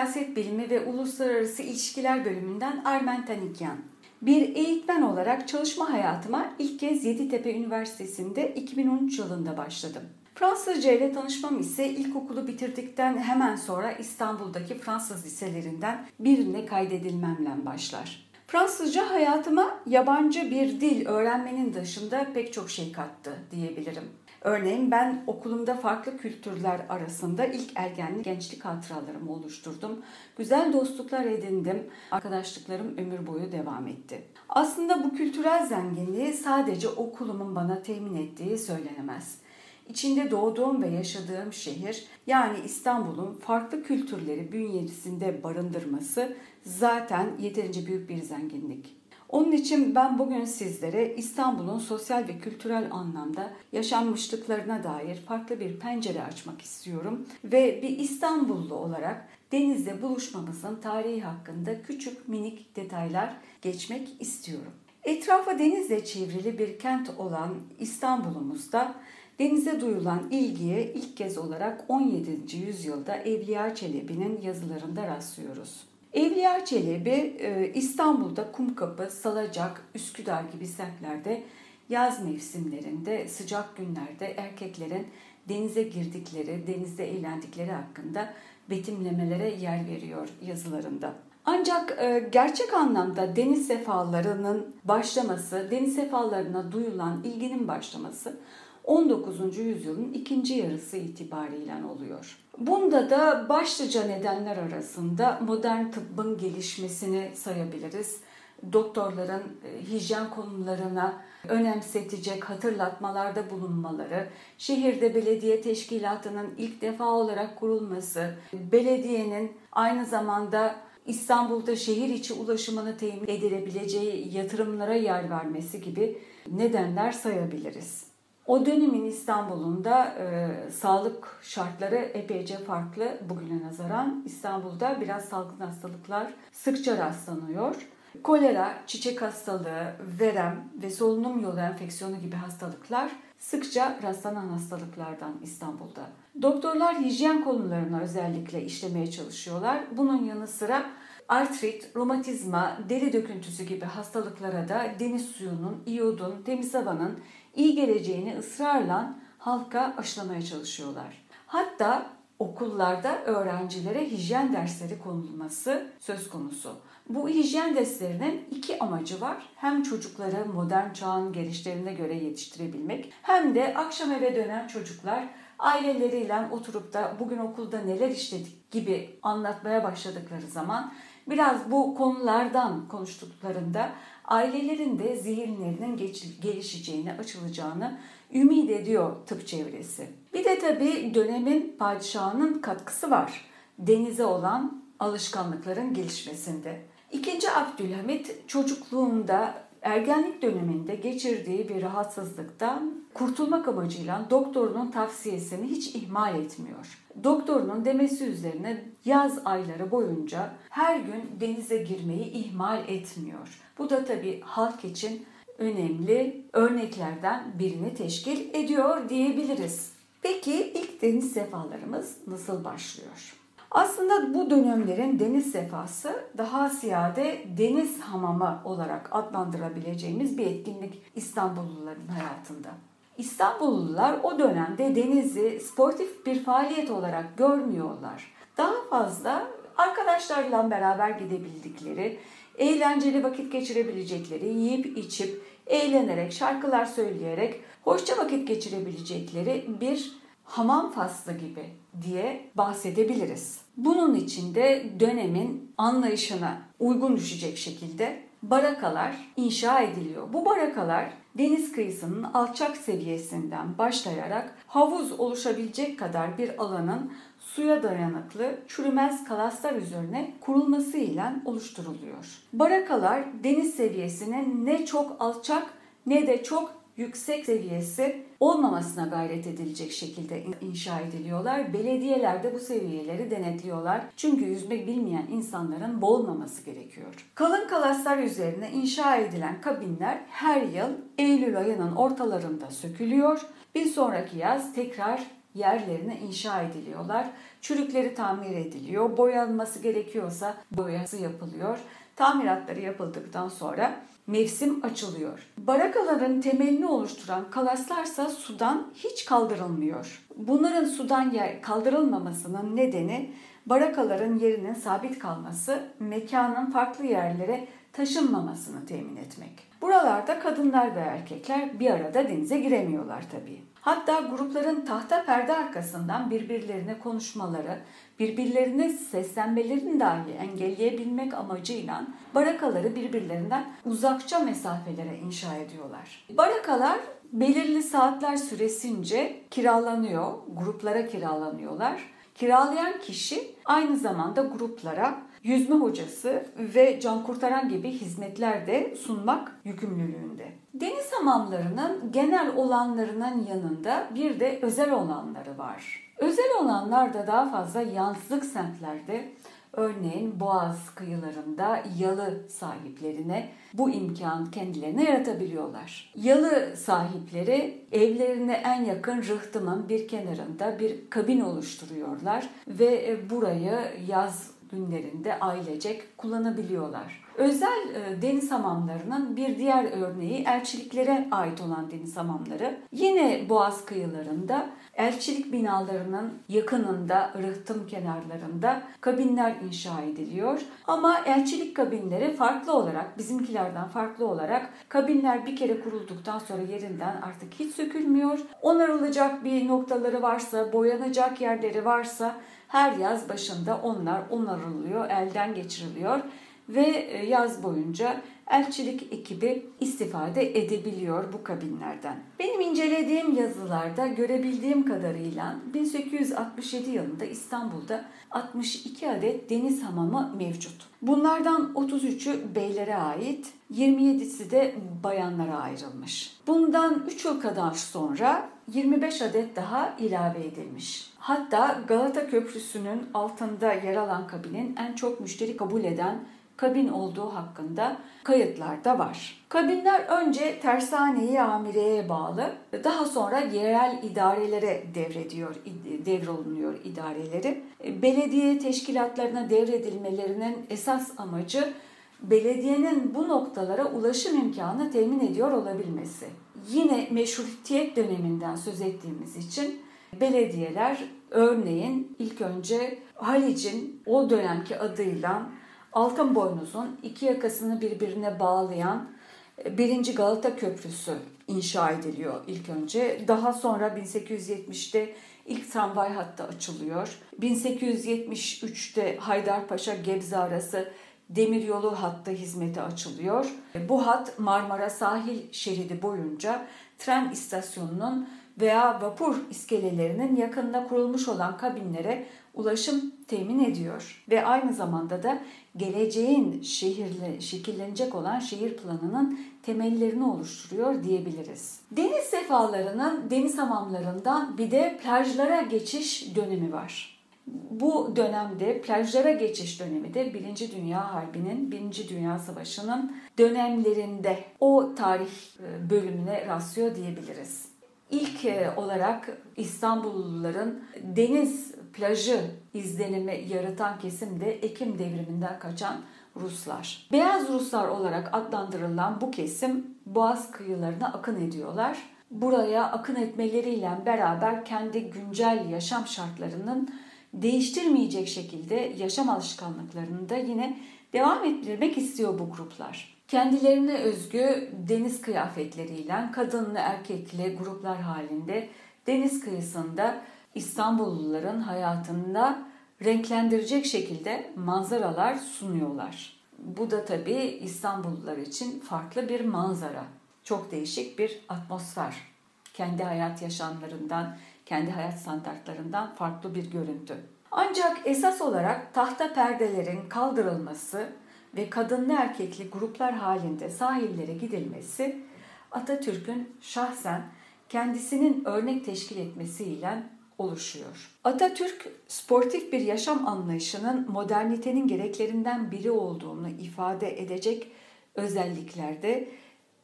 Siyaset Bilimi ve Uluslararası İlişkiler bölümünden Armen Tanikyan. Bir eğitmen olarak çalışma hayatıma ilk kez Yeditepe Üniversitesi'nde 2013 yılında başladım. Fransızca ile tanışmam ise ilkokulu bitirdikten hemen sonra İstanbul'daki Fransız liselerinden birine kaydedilmemle başlar. Fransızca hayatıma yabancı bir dil öğrenmenin dışında pek çok şey kattı diyebilirim. Örneğin ben okulumda farklı kültürler arasında ilk ergenlik gençlik hatıralarımı oluşturdum. Güzel dostluklar edindim. Arkadaşlıklarım ömür boyu devam etti. Aslında bu kültürel zenginliği sadece okulumun bana temin ettiği söylenemez. İçinde doğduğum ve yaşadığım şehir yani İstanbul'un farklı kültürleri bünyesinde barındırması zaten yeterince büyük bir zenginlik. Onun için ben bugün sizlere İstanbul'un sosyal ve kültürel anlamda yaşanmışlıklarına dair farklı bir pencere açmak istiyorum ve bir İstanbullu olarak denizde buluşmamızın tarihi hakkında küçük minik detaylar geçmek istiyorum. Etrafa denizle çevrili bir kent olan İstanbul'umuzda denize duyulan ilgiye ilk kez olarak 17. yüzyılda Evliya Çelebi'nin yazılarında rastlıyoruz. Evliya Çelebi e, İstanbul'da Kumkapı, Salacak, Üsküdar gibi semtlerde yaz mevsimlerinde sıcak günlerde erkeklerin denize girdikleri, denizde eğlendikleri hakkında betimlemelere yer veriyor yazılarında. Ancak e, gerçek anlamda deniz sefalarının başlaması, deniz sefalarına duyulan ilginin başlaması 19. yüzyılın ikinci yarısı itibariyle oluyor. Bunda da başlıca nedenler arasında modern tıbbın gelişmesini sayabiliriz. Doktorların e, hijyen konularına önemsetecek hatırlatmalarda bulunmaları, şehirde belediye teşkilatının ilk defa olarak kurulması, belediyenin aynı zamanda İstanbul'da şehir içi ulaşımını temin edilebileceği yatırımlara yer vermesi gibi nedenler sayabiliriz. O dönemin İstanbul'unda e, sağlık şartları epeyce farklı bugüne nazaran. İstanbul'da biraz salgın hastalıklar sıkça rastlanıyor. Kolera, çiçek hastalığı, verem ve solunum yolu enfeksiyonu gibi hastalıklar sıkça rastlanan hastalıklardan İstanbul'da. Doktorlar hijyen konularına özellikle işlemeye çalışıyorlar. Bunun yanı sıra artrit, romatizma, deri döküntüsü gibi hastalıklara da deniz suyunun, iyodun, temiz havanın iyi geleceğini ısrarla halka aşılamaya çalışıyorlar. Hatta okullarda öğrencilere hijyen dersleri konulması söz konusu. Bu hijyen derslerinin iki amacı var. Hem çocukları modern çağın gelişlerine göre yetiştirebilmek hem de akşam eve dönen çocuklar aileleriyle oturup da bugün okulda neler işledik gibi anlatmaya başladıkları zaman biraz bu konulardan konuştuklarında ailelerin de zihinlerinin gelişeceğini, açılacağını ümit ediyor tıp çevresi. Bir de tabii dönemin padişahının katkısı var. Denize olan alışkanlıkların gelişmesinde. İkinci Abdülhamit çocukluğunda ergenlik döneminde geçirdiği bir rahatsızlıktan kurtulmak amacıyla doktorunun tavsiyesini hiç ihmal etmiyor. Doktorunun demesi üzerine yaz ayları boyunca her gün denize girmeyi ihmal etmiyor. Bu da tabii halk için önemli örneklerden birini teşkil ediyor diyebiliriz. Peki ilk deniz sefalarımız nasıl başlıyor? Aslında bu dönemlerin deniz sefası daha ziyade deniz hamamı olarak adlandırabileceğimiz bir etkinlik İstanbulluların hayatında. İstanbullular o dönemde denizi sportif bir faaliyet olarak görmüyorlar. Daha fazla arkadaşlarla beraber gidebildikleri, eğlenceli vakit geçirebilecekleri, yiyip içip, eğlenerek, şarkılar söyleyerek hoşça vakit geçirebilecekleri bir hamam faslı gibi diye bahsedebiliriz. Bunun için de dönemin anlayışına uygun düşecek şekilde barakalar inşa ediliyor. Bu barakalar deniz kıyısının alçak seviyesinden başlayarak havuz oluşabilecek kadar bir alanın suya dayanıklı çürümez kalaslar üzerine kurulması ile oluşturuluyor. Barakalar deniz seviyesinin ne çok alçak ne de çok yüksek seviyesi olmamasına gayret edilecek şekilde inşa ediliyorlar. Belediyeler de bu seviyeleri denetliyorlar. Çünkü yüzme bilmeyen insanların boğulmaması gerekiyor. Kalın kalaslar üzerine inşa edilen kabinler her yıl Eylül ayının ortalarında sökülüyor. Bir sonraki yaz tekrar yerlerine inşa ediliyorlar. Çürükleri tamir ediliyor. Boyanması gerekiyorsa boyası yapılıyor. Tamiratları yapıldıktan sonra mevsim açılıyor. Barakaların temelini oluşturan kalaslarsa sudan hiç kaldırılmıyor. Bunların sudan yer kaldırılmamasının nedeni barakaların yerinin sabit kalması, mekanın farklı yerlere taşınmamasını temin etmek. Buralarda kadınlar ve erkekler bir arada denize giremiyorlar tabii. Hatta grupların tahta perde arkasından birbirlerine konuşmaları, birbirlerine seslenmelerini dahi engelleyebilmek amacıyla barakaları birbirlerinden uzakça mesafelere inşa ediyorlar. Barakalar belirli saatler süresince kiralanıyor, gruplara kiralanıyorlar. Kiralayan kişi aynı zamanda gruplara yüzme hocası ve can kurtaran gibi hizmetler de sunmak yükümlülüğünde. Deniz hamamlarının genel olanlarının yanında bir de özel olanları var. Özel olanlar da daha fazla yansılık semtlerde Örneğin Boğaz kıyılarında yalı sahiplerine bu imkan kendilerine yaratabiliyorlar. Yalı sahipleri evlerine en yakın rıhtımın bir kenarında bir kabin oluşturuyorlar ve burayı yaz günlerinde ailecek kullanabiliyorlar. Özel e, deniz hamamlarının bir diğer örneği elçiliklere ait olan deniz hamamları. Yine Boğaz kıyılarında elçilik binalarının yakınında, rıhtım kenarlarında kabinler inşa ediliyor. Ama elçilik kabinleri farklı olarak, bizimkilerden farklı olarak kabinler bir kere kurulduktan sonra yerinden artık hiç sökülmüyor. Onarılacak bir noktaları varsa, boyanacak yerleri varsa her yaz başında onlar onarılıyor, elden geçiriliyor ve e, yaz boyunca elçilik ekibi istifade edebiliyor bu kabinlerden. Benim incelediğim yazılarda görebildiğim kadarıyla 1867 yılında İstanbul'da 62 adet deniz hamamı mevcut. Bunlardan 33'ü beylere ait, 27'si de bayanlara ayrılmış. Bundan 3 yıl kadar sonra 25 adet daha ilave edilmiş. Hatta Galata Köprüsü'nün altında yer alan kabinin en çok müşteri kabul eden kabin olduğu hakkında kayıtlar da var. Kabinler önce tersaneyi amireye bağlı, daha sonra yerel idarelere devrediyor, devrolunuyor idareleri. Belediye teşkilatlarına devredilmelerinin esas amacı belediyenin bu noktalara ulaşım imkanı temin ediyor olabilmesi. Yine meşrutiyet döneminden söz ettiğimiz için belediyeler örneğin ilk önce Halic'in o dönemki adıyla Altın Boynuz'un iki yakasını birbirine bağlayan e, birinci Galata Köprüsü inşa ediliyor ilk önce. Daha sonra 1870'te ilk tramvay hattı açılıyor. 1873'te Haydarpaşa Gebze arası demiryolu hattı hizmete açılıyor. Bu hat Marmara sahil şeridi boyunca tren istasyonunun veya vapur iskelelerinin yakında kurulmuş olan kabinlere ulaşım temin ediyor ve aynı zamanda da geleceğin şehirle şekillenecek olan şehir planının temellerini oluşturuyor diyebiliriz. Deniz sefalarının deniz hamamlarından bir de plajlara geçiş dönemi var. Bu dönemde plajlara geçiş dönemi de Birinci Dünya Harbi'nin, Birinci Dünya Savaşı'nın dönemlerinde o tarih e, bölümüne rastlıyor diyebiliriz. İlk e, olarak İstanbulluların deniz plajı izlenimi yaratan kesim de Ekim devriminden kaçan Ruslar. Beyaz Ruslar olarak adlandırılan bu kesim Boğaz kıyılarına akın ediyorlar. Buraya akın etmeleriyle beraber kendi güncel yaşam şartlarının değiştirmeyecek şekilde yaşam alışkanlıklarını da yine devam ettirmek istiyor bu gruplar. Kendilerine özgü deniz kıyafetleriyle kadınlı erkekli gruplar halinde deniz kıyısında İstanbulluların hayatında renklendirecek şekilde manzaralar sunuyorlar. Bu da tabii İstanbullular için farklı bir manzara. Çok değişik bir atmosfer. Kendi hayat yaşamlarından, kendi hayat standartlarından farklı bir görüntü. Ancak esas olarak tahta perdelerin kaldırılması ve kadınlı erkekli gruplar halinde sahillere gidilmesi Atatürk'ün şahsen kendisinin örnek teşkil etmesiyle oluşuyor. Atatürk sportif bir yaşam anlayışının modernitenin gereklerinden biri olduğunu ifade edecek özelliklerde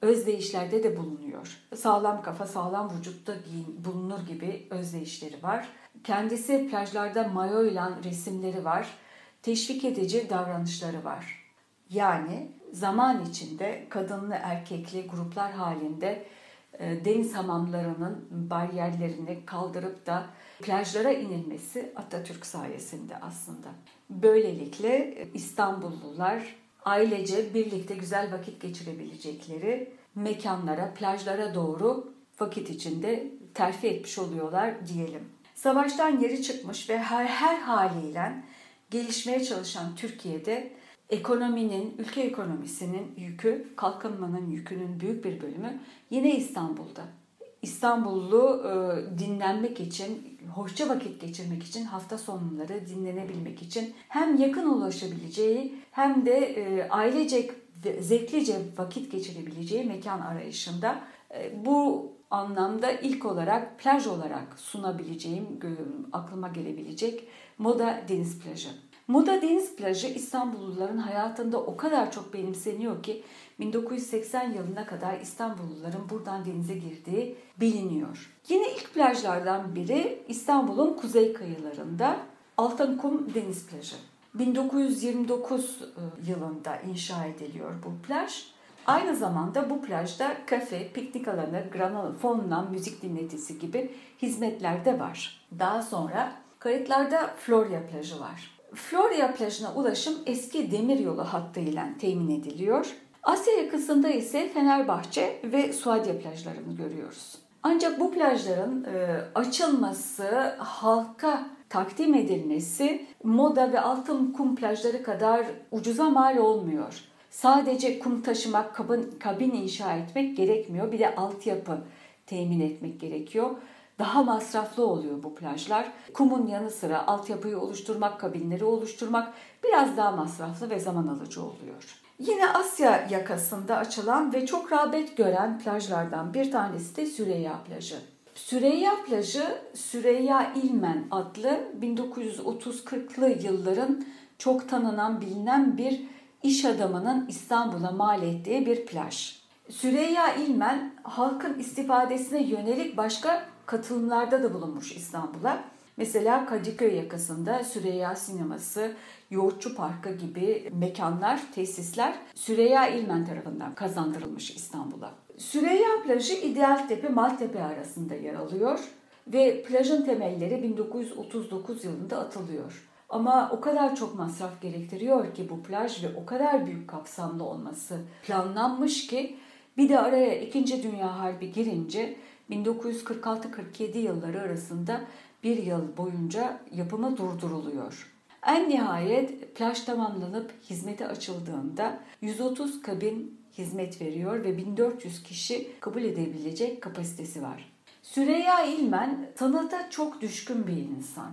özdeyişlerde de bulunuyor. Sağlam kafa sağlam vücutta bulunur gibi özdeyişleri var. Kendisi plajlarda mayoyla resimleri var. Teşvik edici davranışları var. Yani zaman içinde kadınlı erkekli gruplar halinde e, deniz hamamlarının bariyerlerini kaldırıp da plajlara inilmesi Atatürk sayesinde aslında. Böylelikle İstanbullular ailece birlikte güzel vakit geçirebilecekleri mekanlara, plajlara doğru vakit içinde terfi etmiş oluyorlar diyelim. Savaştan geri çıkmış ve her, her haliyle gelişmeye çalışan Türkiye'de ekonominin, ülke ekonomisinin yükü, kalkınmanın yükünün büyük bir bölümü yine İstanbul'da. İstanbullu e, dinlenmek için, hoşça vakit geçirmek için, hafta sonları dinlenebilmek için hem yakın ulaşabileceği hem de e, ailecek zevklice vakit geçirebileceği mekan arayışında e, bu anlamda ilk olarak plaj olarak sunabileceğim, aklıma gelebilecek Moda Deniz Plajı. Moda Deniz Plajı İstanbulluların hayatında o kadar çok benimseniyor ki 1980 yılına kadar İstanbulluların buradan denize girdiği biliniyor. Yine ilk plajlardan biri İstanbul'un kuzey kıyılarında Altınkum Deniz Plajı. 1929 e, yılında inşa ediliyor bu plaj. Aynı zamanda bu plajda kafe, piknik alanı, granol, fonlan, müzik dinletisi gibi hizmetler de var. Daha sonra kayıtlarda Florya plajı var. Florya plajına ulaşım eski demiryolu hattıyla temin ediliyor. Asya yakasında ise Fenerbahçe ve Suadiye plajlarını görüyoruz. Ancak bu plajların e, açılması, halka takdim edilmesi moda ve altın kum plajları kadar ucuza mal olmuyor. Sadece kum taşımak, kabin, kabin inşa etmek gerekmiyor. Bir de altyapı temin etmek gerekiyor. Daha masraflı oluyor bu plajlar. Kumun yanı sıra altyapıyı oluşturmak, kabinleri oluşturmak biraz daha masraflı ve zaman alıcı oluyor. Yine Asya yakasında açılan ve çok rağbet gören plajlardan bir tanesi de Süreyya plajı. Süreyya plajı Süreyya İlmen adlı 1930-40'lı yılların çok tanınan bilinen bir iş adamının İstanbul'a mal ettiği bir plaj. Süreyya İlmen halkın istifadesine yönelik başka katılımlarda da bulunmuş İstanbul'a. Mesela Kadıköy yakasında Süreyya Sineması, Yoğurtçu Parkı gibi mekanlar, tesisler Süreyya İlmen tarafından kazandırılmış İstanbul'a. Süreyya plajı İdealtepe Maltepe arasında yer alıyor ve plajın temelleri 1939 yılında atılıyor. Ama o kadar çok masraf gerektiriyor ki bu plaj ve o kadar büyük kapsamlı olması planlanmış ki bir de araya 2. Dünya Harbi girince 1946-47 yılları arasında bir yıl boyunca yapımı durduruluyor. En nihayet plaj tamamlanıp hizmete açıldığında 130 kabin hizmet veriyor ve 1400 kişi kabul edebilecek kapasitesi var. Süreyya İlmen sanata çok düşkün bir insan.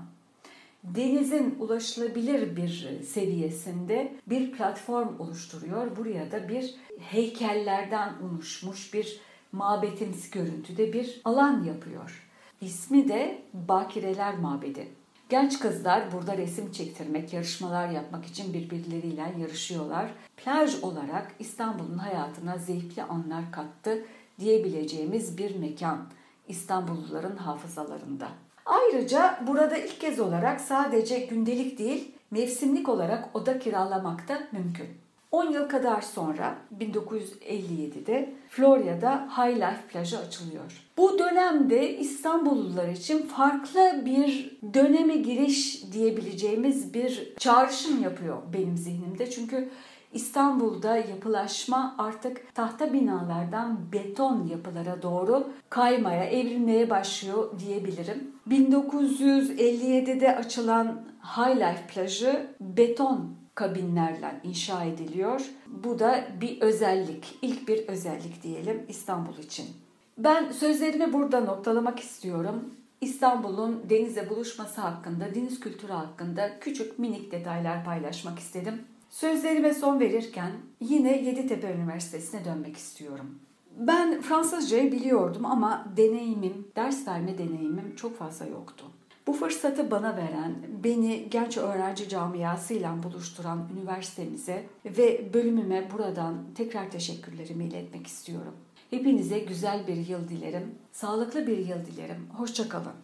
Denizin ulaşılabilir bir seviyesinde bir platform oluşturuyor. Buraya da bir heykellerden oluşmuş bir mabetimsi görüntüde bir alan yapıyor. İsmi de Bakireler Mabedi. Genç kızlar burada resim çektirmek, yarışmalar yapmak için birbirleriyle yarışıyorlar. Plaj olarak İstanbul'un hayatına zevkli anlar kattı diyebileceğimiz bir mekan İstanbulluların hafızalarında. Ayrıca burada ilk kez olarak sadece gündelik değil, mevsimlik olarak oda kiralamak da mümkün. 10 yıl kadar sonra 1957'de Florya'da High Life plajı açılıyor. Bu dönemde İstanbullular için farklı bir döneme giriş diyebileceğimiz bir çağrışım yapıyor benim zihnimde. Çünkü İstanbul'da yapılaşma artık tahta binalardan beton yapılara doğru kaymaya, evrilmeye başlıyor diyebilirim. 1957'de açılan High Life plajı beton kabinlerle inşa ediliyor. Bu da bir özellik, ilk bir özellik diyelim İstanbul için. Ben sözlerimi burada noktalamak istiyorum. İstanbul'un denizle buluşması hakkında, deniz kültürü hakkında küçük minik detaylar paylaşmak istedim. Sözlerime son verirken yine Yeditepe Üniversitesi'ne dönmek istiyorum. Ben Fransızcayı biliyordum ama deneyimim, ders verme deneyimim çok fazla yoktu. Bu fırsatı bana veren, beni genç öğrenci camiasıyla buluşturan üniversitemize ve bölümüme buradan tekrar teşekkürlerimi iletmek istiyorum. Hepinize güzel bir yıl dilerim, sağlıklı bir yıl dilerim. Hoşçakalın.